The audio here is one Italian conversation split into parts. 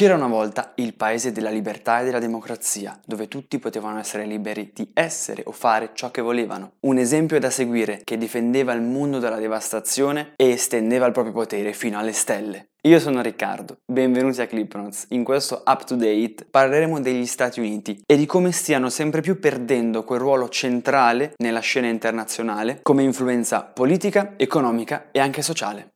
C'era una volta il paese della libertà e della democrazia, dove tutti potevano essere liberi di essere o fare ciò che volevano. Un esempio da seguire che difendeva il mondo dalla devastazione e estendeva il proprio potere fino alle stelle. Io sono Riccardo, benvenuti a ClipNotes. In questo Up to Date parleremo degli Stati Uniti e di come stiano sempre più perdendo quel ruolo centrale nella scena internazionale come influenza politica, economica e anche sociale.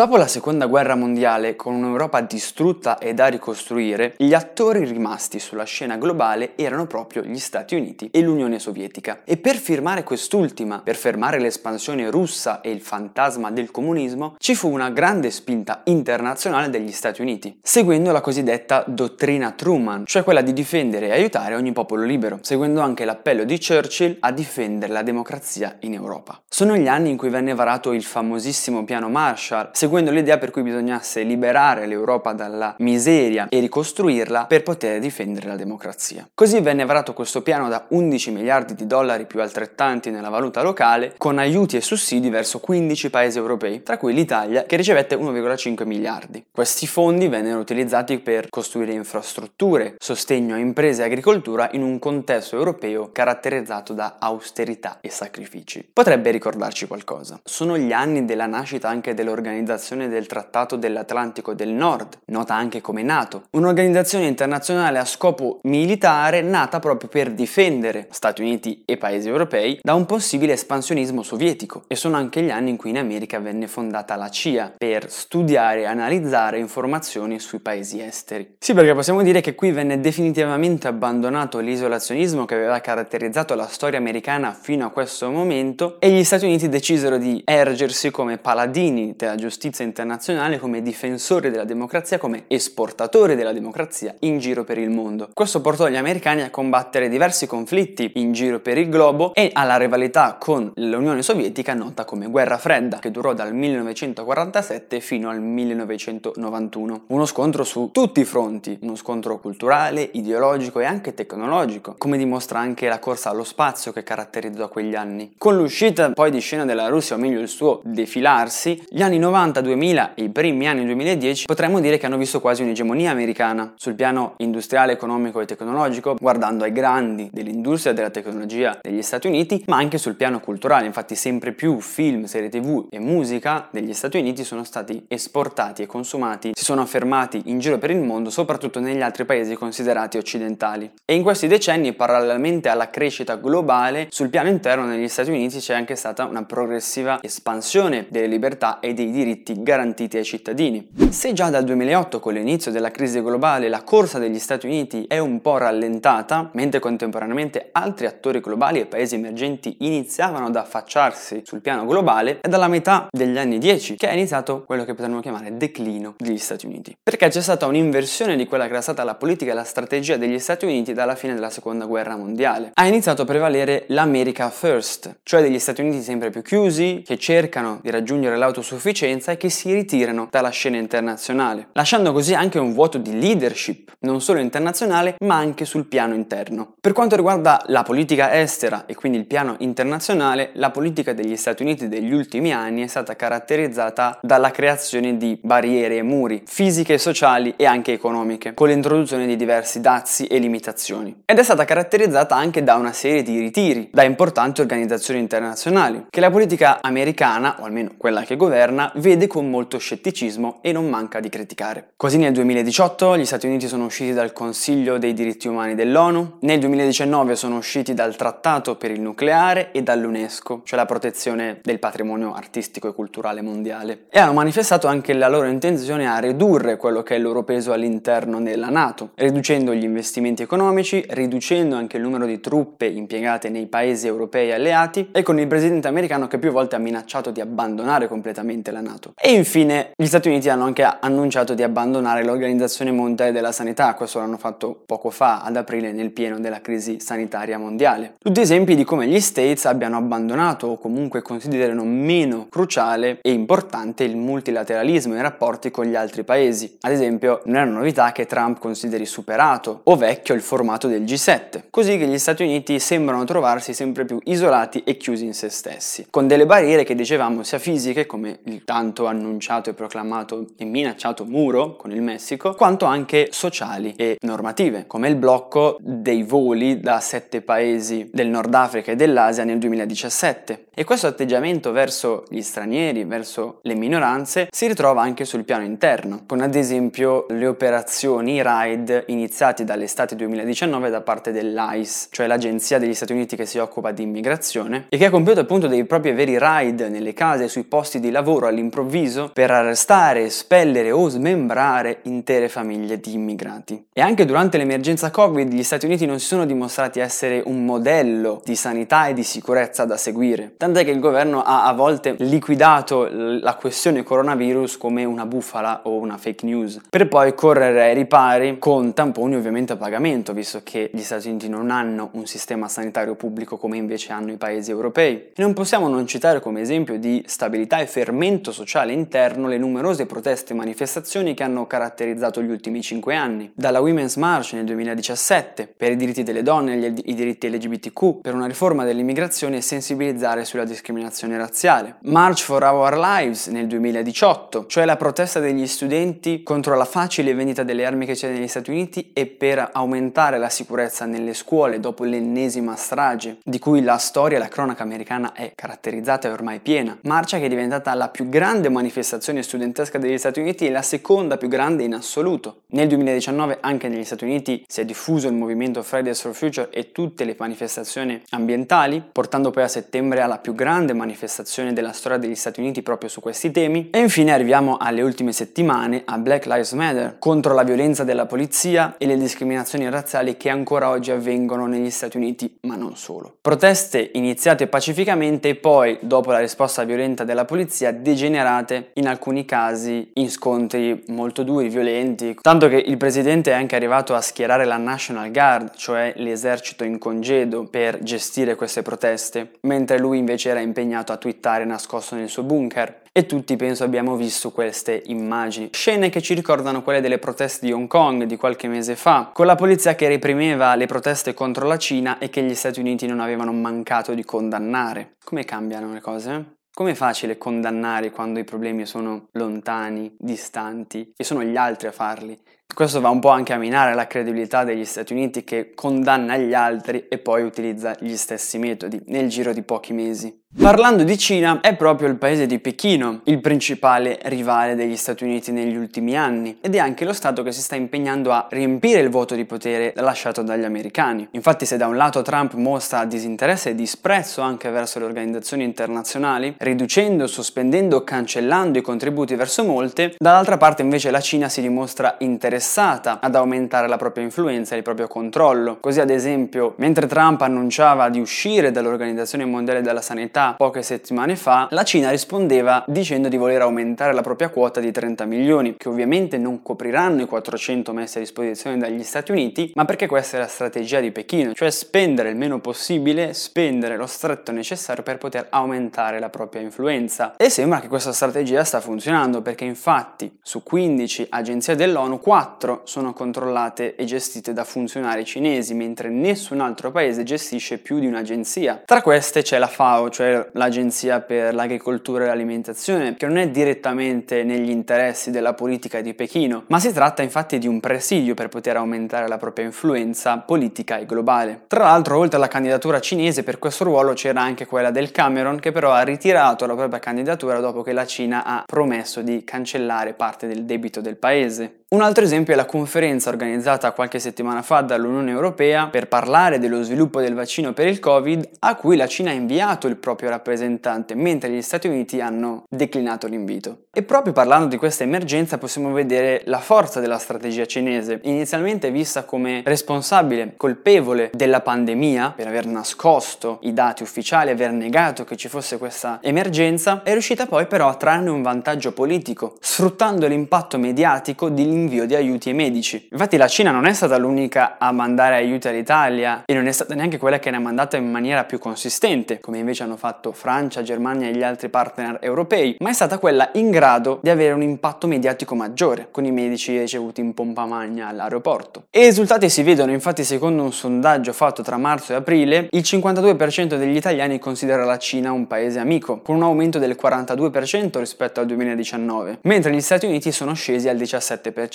Dopo la seconda guerra mondiale, con un'Europa distrutta e da ricostruire, gli attori rimasti sulla scena globale erano proprio gli Stati Uniti e l'Unione Sovietica. E per firmare quest'ultima, per fermare l'espansione russa e il fantasma del comunismo, ci fu una grande spinta internazionale degli Stati Uniti, seguendo la cosiddetta dottrina Truman, cioè quella di difendere e aiutare ogni popolo libero, seguendo anche l'appello di Churchill a difendere la democrazia in Europa. Sono gli anni in cui venne varato il famosissimo piano Marshall, seguendo l'idea per cui bisognasse liberare l'Europa dalla miseria e ricostruirla per poter difendere la democrazia. Così venne varato questo piano da 11 miliardi di dollari più altrettanti nella valuta locale, con aiuti e sussidi verso 15 paesi europei, tra cui l'Italia che ricevette 1,5 miliardi. Questi fondi vennero utilizzati per costruire infrastrutture, sostegno a imprese e agricoltura in un contesto europeo caratterizzato da austerità e sacrifici. Potrebbe ricordarci qualcosa. Sono gli anni della nascita anche dell'organizzazione dell'Organizzazione del Trattato dell'Atlantico del Nord, nota anche come NATO, un'organizzazione internazionale a scopo militare nata proprio per difendere Stati Uniti e paesi europei da un possibile espansionismo sovietico e sono anche gli anni in cui in America venne fondata la CIA per studiare e analizzare informazioni sui paesi esteri. Sì, perché possiamo dire che qui venne definitivamente abbandonato l'isolazionismo che aveva caratterizzato la storia americana fino a questo momento e gli Stati Uniti decisero di ergersi come paladini della giustizia giustizia internazionale come difensore della democrazia, come esportatore della democrazia in giro per il mondo. Questo portò gli americani a combattere diversi conflitti in giro per il globo e alla rivalità con l'Unione Sovietica nota come Guerra Fredda, che durò dal 1947 fino al 1991. Uno scontro su tutti i fronti, uno scontro culturale, ideologico e anche tecnologico, come dimostra anche la corsa allo spazio che caratterizzò quegli anni. Con l'uscita poi di scena della Russia, o meglio il suo defilarsi, gli anni 90 2000 e i primi anni 2010 potremmo dire che hanno visto quasi un'egemonia americana sul piano industriale, economico e tecnologico, guardando ai grandi dell'industria della tecnologia degli Stati Uniti, ma anche sul piano culturale. Infatti sempre più film, serie tv e musica degli Stati Uniti sono stati esportati e consumati, si sono affermati in giro per il mondo, soprattutto negli altri paesi considerati occidentali. E in questi decenni, parallelamente alla crescita globale, sul piano interno negli Stati Uniti c'è anche stata una progressiva espansione delle libertà e dei diritti diritti garantiti ai cittadini. Se già dal 2008 con l'inizio della crisi globale la corsa degli Stati Uniti è un po' rallentata, mentre contemporaneamente altri attori globali e paesi emergenti iniziavano ad affacciarsi sul piano globale, è dalla metà degli anni 10 che è iniziato quello che potremmo chiamare declino degli Stati Uniti. Perché c'è stata un'inversione di quella che era stata la politica e la strategia degli Stati Uniti dalla fine della seconda guerra mondiale. Ha iniziato a prevalere l'America First, cioè degli Stati Uniti sempre più chiusi, che cercano di raggiungere l'autosufficienza e che si ritirano dalla scena internazionale, lasciando così anche un vuoto di leadership, non solo internazionale, ma anche sul piano interno. Per quanto riguarda la politica estera e quindi il piano internazionale, la politica degli Stati Uniti degli ultimi anni è stata caratterizzata dalla creazione di barriere e muri fisiche, sociali e anche economiche, con l'introduzione di diversi dazi e limitazioni. Ed è stata caratterizzata anche da una serie di ritiri da importanti organizzazioni internazionali, che la politica americana, o almeno quella che governa, vede con molto scetticismo e non manca di criticare. Così nel 2018 gli Stati Uniti sono usciti dal Consiglio dei diritti umani dell'ONU, nel 2019 sono usciti dal Trattato per il nucleare e dall'UNESCO, cioè la protezione del patrimonio artistico e culturale mondiale, e hanno manifestato anche la loro intenzione a ridurre quello che è il loro peso all'interno della Nato, riducendo gli investimenti economici, riducendo anche il numero di truppe impiegate nei paesi europei alleati e con il presidente americano che più volte ha minacciato di abbandonare completamente la Nato. Assoluto. E infine gli Stati Uniti hanno anche annunciato di abbandonare l'Organizzazione Mondiale della Sanità, questo l'hanno fatto poco fa, ad aprile, nel pieno della crisi sanitaria mondiale. Tutti esempi di come gli States abbiano abbandonato o comunque considerano meno cruciale e importante il multilateralismo e i rapporti con gli altri paesi. Ad esempio, non è una novità che Trump consideri superato o vecchio il formato del G7, così che gli Stati Uniti sembrano trovarsi sempre più isolati e chiusi in se stessi, con delle barriere che dicevamo sia fisiche, come il tanto annunciato e proclamato e minacciato muro con il Messico, quanto anche sociali e normative, come il blocco dei voli da sette paesi del Nord Africa e dell'Asia nel 2017. E questo atteggiamento verso gli stranieri, verso le minoranze, si ritrova anche sul piano interno, con ad esempio le operazioni RAID iniziate dall'estate 2019 da parte dell'ICE, cioè l'agenzia degli Stati Uniti che si occupa di immigrazione, e che ha compiuto appunto dei propri veri raid nelle case sui posti di lavoro all'improvviso per arrestare, espellere o smembrare intere famiglie di immigrati. E anche durante l'emergenza Covid gli Stati Uniti non si sono dimostrati essere un modello di sanità e di sicurezza da seguire, tant'è che il governo ha a volte liquidato la questione coronavirus come una bufala o una fake news, per poi correre ai ripari con tamponi ovviamente a pagamento, visto che gli Stati Uniti non hanno un sistema sanitario pubblico come invece hanno i paesi europei. E non possiamo non citare come esempio di stabilità e fermento sociale interno le numerose proteste e manifestazioni che hanno caratterizzato gli ultimi cinque anni, dalla Women's March nel 2017 per i diritti delle donne e i diritti LGBTQ, per una riforma dell'immigrazione e sensibilizzare sulla discriminazione razziale, March for Our Lives nel 2018, cioè la protesta degli studenti contro la facile vendita delle armi che c'è negli Stati Uniti e per aumentare la sicurezza nelle scuole dopo l'ennesima strage, di cui la storia e la cronaca americana è caratterizzata e ormai piena. Marcia che è diventata la più grande manifestazione studentesca degli Stati Uniti e la seconda più grande in assoluto. Nel 2019 anche negli Stati Uniti si è diffuso il movimento Fridays for Future e tutte le manifestazioni ambientali, portando poi a settembre alla più grande manifestazione della storia degli Stati Uniti proprio su questi temi. E infine arriviamo alle ultime settimane a Black Lives Matter, contro la violenza della polizia e le discriminazioni razziali che ancora oggi avvengono negli Stati Uniti, ma non solo. Proteste iniziate pacificamente e poi, dopo la risposta violenta della polizia, degenerate in alcuni casi in scontri molto duri, violenti, tanto che il presidente è anche arrivato a schierare la National Guard, cioè l'esercito in congedo, per gestire queste proteste, mentre lui invece era impegnato a twittare nascosto nel suo bunker. E tutti penso abbiamo visto queste immagini, scene che ci ricordano quelle delle proteste di Hong Kong di qualche mese fa, con la polizia che reprimeva le proteste contro la Cina e che gli Stati Uniti non avevano mancato di condannare. Come cambiano le cose? Com'è facile condannare quando i problemi sono lontani, distanti e sono gli altri a farli? Questo va un po' anche a minare la credibilità degli Stati Uniti che condanna gli altri e poi utilizza gli stessi metodi nel giro di pochi mesi. Parlando di Cina, è proprio il paese di Pechino il principale rivale degli Stati Uniti negli ultimi anni ed è anche lo Stato che si sta impegnando a riempire il vuoto di potere lasciato dagli americani. Infatti se da un lato Trump mostra disinteresse e disprezzo anche verso le organizzazioni internazionali, riducendo, sospendendo cancellando i contributi verso molte, dall'altra parte invece la Cina si dimostra interessata ad aumentare la propria influenza e il proprio controllo. Così ad esempio, mentre Trump annunciava di uscire dall'Organizzazione Mondiale della Sanità poche settimane fa, la Cina rispondeva dicendo di voler aumentare la propria quota di 30 milioni, che ovviamente non copriranno i 400 messi a disposizione dagli Stati Uniti, ma perché questa è la strategia di Pechino, cioè spendere il meno possibile, spendere lo stretto necessario per poter aumentare la propria influenza. E sembra che questa strategia sta funzionando perché infatti su 15 agenzie dell'ONU 4 sono controllate e gestite da funzionari cinesi, mentre nessun altro paese gestisce più di un'agenzia. Tra queste c'è la FAO, cioè l'Agenzia per l'Agricoltura e l'Alimentazione, che non è direttamente negli interessi della politica di Pechino, ma si tratta infatti di un presidio per poter aumentare la propria influenza politica e globale. Tra l'altro, oltre alla candidatura cinese per questo ruolo c'era anche quella del Cameron, che però ha ritirato la propria candidatura dopo che la Cina ha promesso di cancellare parte del debito del paese. Un altro esempio è la conferenza organizzata qualche settimana fa dall'Unione Europea per parlare dello sviluppo del vaccino per il Covid, a cui la Cina ha inviato il proprio rappresentante, mentre gli Stati Uniti hanno declinato l'invito. E proprio parlando di questa emergenza possiamo vedere la forza della strategia cinese, inizialmente vista come responsabile, colpevole della pandemia per aver nascosto i dati ufficiali, aver negato che ci fosse questa emergenza, è riuscita poi però a trarne un vantaggio politico, sfruttando l'impatto mediatico dell'invio di aiuti ai medici. Infatti la Cina non è stata l'unica a mandare aiuti all'Italia e non è stata neanche quella che ne ha mandato in maniera più consistente, come invece hanno fatto Francia, Germania e gli altri partner europei, ma è stata quella in grado di avere un impatto mediatico maggiore, con i medici ricevuti in pompa magna all'aeroporto. E i risultati si vedono, infatti secondo un sondaggio fatto tra marzo e aprile, il 52% degli italiani considera la Cina un paese amico, con un aumento del 42% rispetto al 2019, mentre gli Stati Uniti sono scesi al 17%,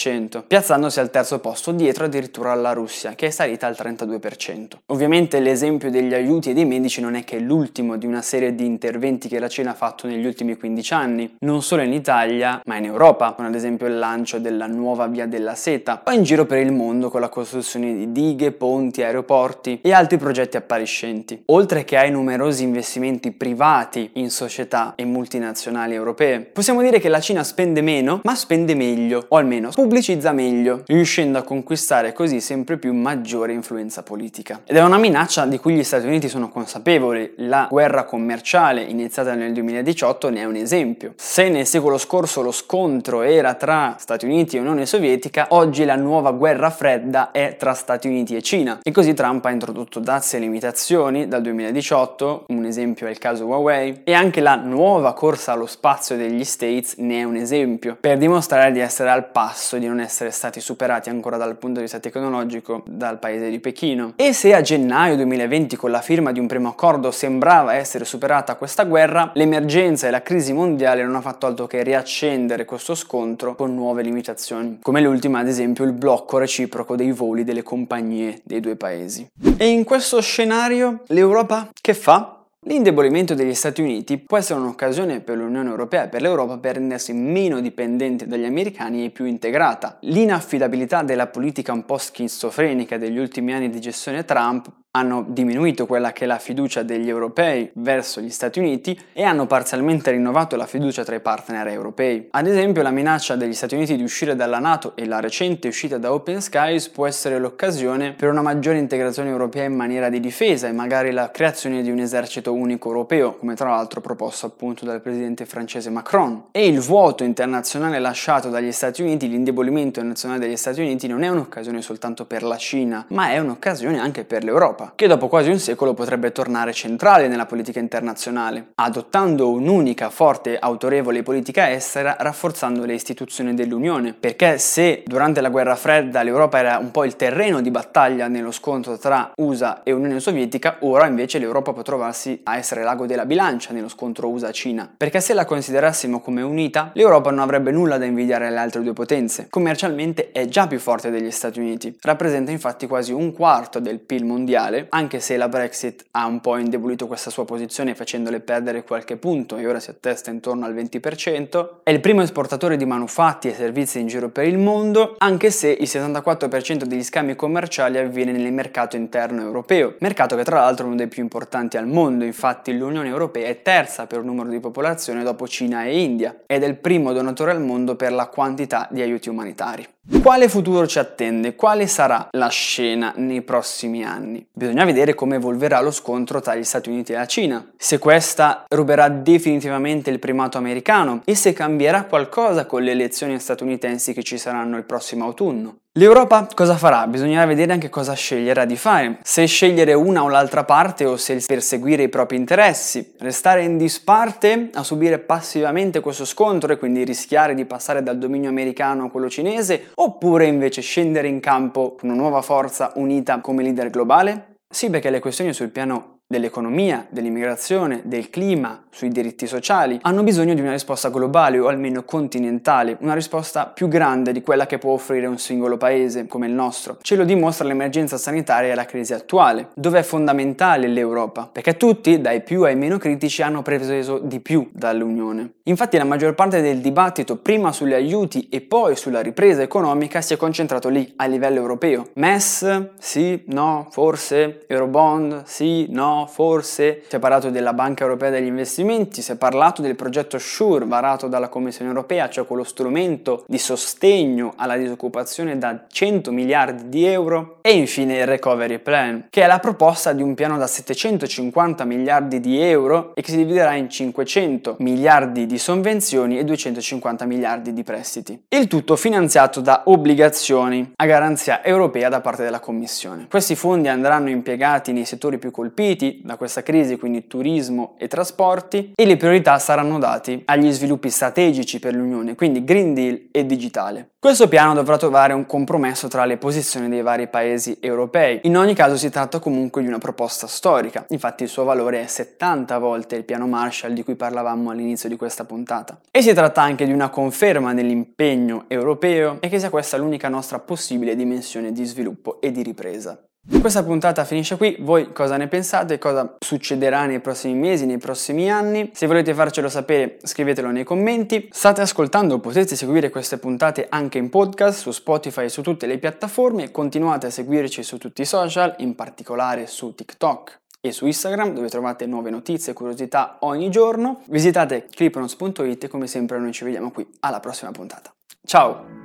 piazzandosi al terzo posto dietro addirittura alla Russia, che è salita al 32%. Ovviamente l'esempio degli aiuti e dei medici non è che l'ultimo di una serie di interventi che la Cina ha fatto negli ultimi 15 anni, non solo in Italia, ma in Europa, con ad esempio il lancio della nuova via della seta, o in giro per il mondo con la costruzione di dighe, ponti, aeroporti e altri progetti appariscenti, oltre che ai numerosi investimenti privati in società e multinazionali europee. Possiamo dire che la Cina spende meno, ma spende meglio, o almeno pubblicizza meglio, riuscendo a conquistare così sempre più maggiore influenza politica. Ed è una minaccia di cui gli Stati Uniti sono consapevoli. La guerra commerciale iniziata nel 2018 ne è un esempio. Se nel secolo scorso lo scontro era tra Stati Uniti e Unione Sovietica, oggi la nuova guerra fredda è tra Stati Uniti e Cina. E così Trump ha introdotto dazi e limitazioni dal 2018, un esempio è il caso Huawei, e anche la nuova corsa allo spazio degli States ne è un esempio, per dimostrare di essere al passo e di non essere stati superati ancora dal punto di vista tecnologico dal paese di Pechino. E se a gennaio 2020 con la firma di un primo accordo sembrava essere superata questa guerra, l'emergenza e la crisi mondiale non ha fatto altro che riaccendere questo scontro con nuove limitazioni, come l'ultima ad esempio il blocco reciproco dei voli delle compagnie dei due paesi. E in questo scenario l'Europa che fa? L'indebolimento degli Stati Uniti può essere un'occasione per l'Unione Europea e per l'Europa per rendersi meno dipendente dagli americani e più integrata. L'inaffidabilità della politica un po' schizofrenica degli ultimi anni di gestione Trump hanno diminuito quella che è la fiducia degli europei verso gli Stati Uniti e hanno parzialmente rinnovato la fiducia tra i partner europei. Ad esempio la minaccia degli Stati Uniti di uscire dalla Nato e la recente uscita da Open Skies può essere l'occasione per una maggiore integrazione europea in maniera di difesa e magari la creazione di un esercito unico europeo, come tra l'altro proposto appunto dal presidente francese Macron. E il vuoto internazionale lasciato dagli Stati Uniti, l'indebolimento nazionale degli Stati Uniti non è un'occasione soltanto per la Cina, ma è un'occasione anche per l'Europa che dopo quasi un secolo potrebbe tornare centrale nella politica internazionale, adottando un'unica, forte, autorevole politica estera, rafforzando le istituzioni dell'Unione. Perché se durante la guerra fredda l'Europa era un po' il terreno di battaglia nello scontro tra USA e Unione Sovietica, ora invece l'Europa può trovarsi a essere l'ago della bilancia nello scontro USA-Cina. Perché se la considerassimo come unita, l'Europa non avrebbe nulla da invidiare alle altre due potenze. Commercialmente è già più forte degli Stati Uniti, rappresenta infatti quasi un quarto del PIL mondiale mondiale, anche se la Brexit ha un po' indebolito questa sua posizione facendole perdere qualche punto e ora si attesta intorno al 20%, è il primo esportatore di manufatti e servizi in giro per il mondo, anche se il 74% degli scambi commerciali avviene nel mercato interno europeo, mercato che tra l'altro è uno dei più importanti al mondo, infatti l'Unione Europea è terza per numero di popolazione dopo Cina e India ed è il primo donatore al mondo per la quantità di aiuti umanitari. Quale futuro ci attende? Quale sarà la scena nei prossimi anni? Bisogna vedere come evolverà lo scontro tra gli Stati Uniti e la Cina, se questa ruberà definitivamente il primato americano e se cambierà qualcosa con le elezioni statunitensi che ci saranno il prossimo autunno. L'Europa cosa farà? Bisognerà vedere anche cosa sceglierà di fare, se scegliere una o l'altra parte o se perseguire i propri interessi, restare in disparte a subire passivamente questo scontro e quindi rischiare di passare dal dominio americano a quello cinese, oppure invece scendere in campo con una nuova forza unita come leader globale? Sì, perché le questioni sul piano dell'economia, dell'immigrazione, del clima, sui diritti sociali, hanno bisogno di una risposta globale o almeno continentale, una risposta più grande di quella che può offrire un singolo paese come il nostro. Ce lo dimostra l'emergenza sanitaria e la crisi attuale, dove è fondamentale l'Europa, perché tutti, dai più ai meno critici, hanno preso di più dall'Unione. Infatti la maggior parte del dibattito, prima sugli aiuti e poi sulla ripresa economica, si è concentrato lì, a livello europeo. MES? Sì? No? Forse? Eurobond? Sì? No? Forse? Si è parlato della Banca Europea degli Investimenti, si è parlato del progetto SURE varato dalla Commissione Europea, cioè quello strumento di sostegno alla disoccupazione da 100 miliardi di euro. E infine il Recovery Plan, che è la proposta di un piano da 750 miliardi di euro e che si dividerà in 500 miliardi di sovvenzioni e 250 miliardi di prestiti. Il tutto finanziato da obbligazioni a garanzia europea da parte della Commissione. Questi fondi andranno impiegati nei settori più colpiti da questa crisi, quindi turismo e trasporti, e le priorità saranno date agli sviluppi strategici per l'Unione, quindi Green Deal e digitale. Questo piano dovrà trovare un compromesso tra le posizioni dei vari paesi europei. In ogni caso si tratta comunque di una proposta storica, infatti il suo valore è 70 volte il piano Marshall di cui parlavamo all'inizio di questa puntata. E si tratta anche di una conferma dell'impegno europeo e che sia questa l'unica nostra possibile dimensione di sviluppo e di ripresa. Questa puntata finisce qui, voi cosa ne pensate, cosa succederà nei prossimi mesi, nei prossimi anni? Se volete farcelo sapere scrivetelo nei commenti. State ascoltando, potete seguire queste puntate anche in podcast su Spotify e su tutte le piattaforme, continuate a seguirci su tutti i social, in particolare su TikTok e su Instagram dove trovate nuove notizie e curiosità ogni giorno. Visitate clipnos.it e come sempre noi ci vediamo qui alla prossima puntata. Ciao!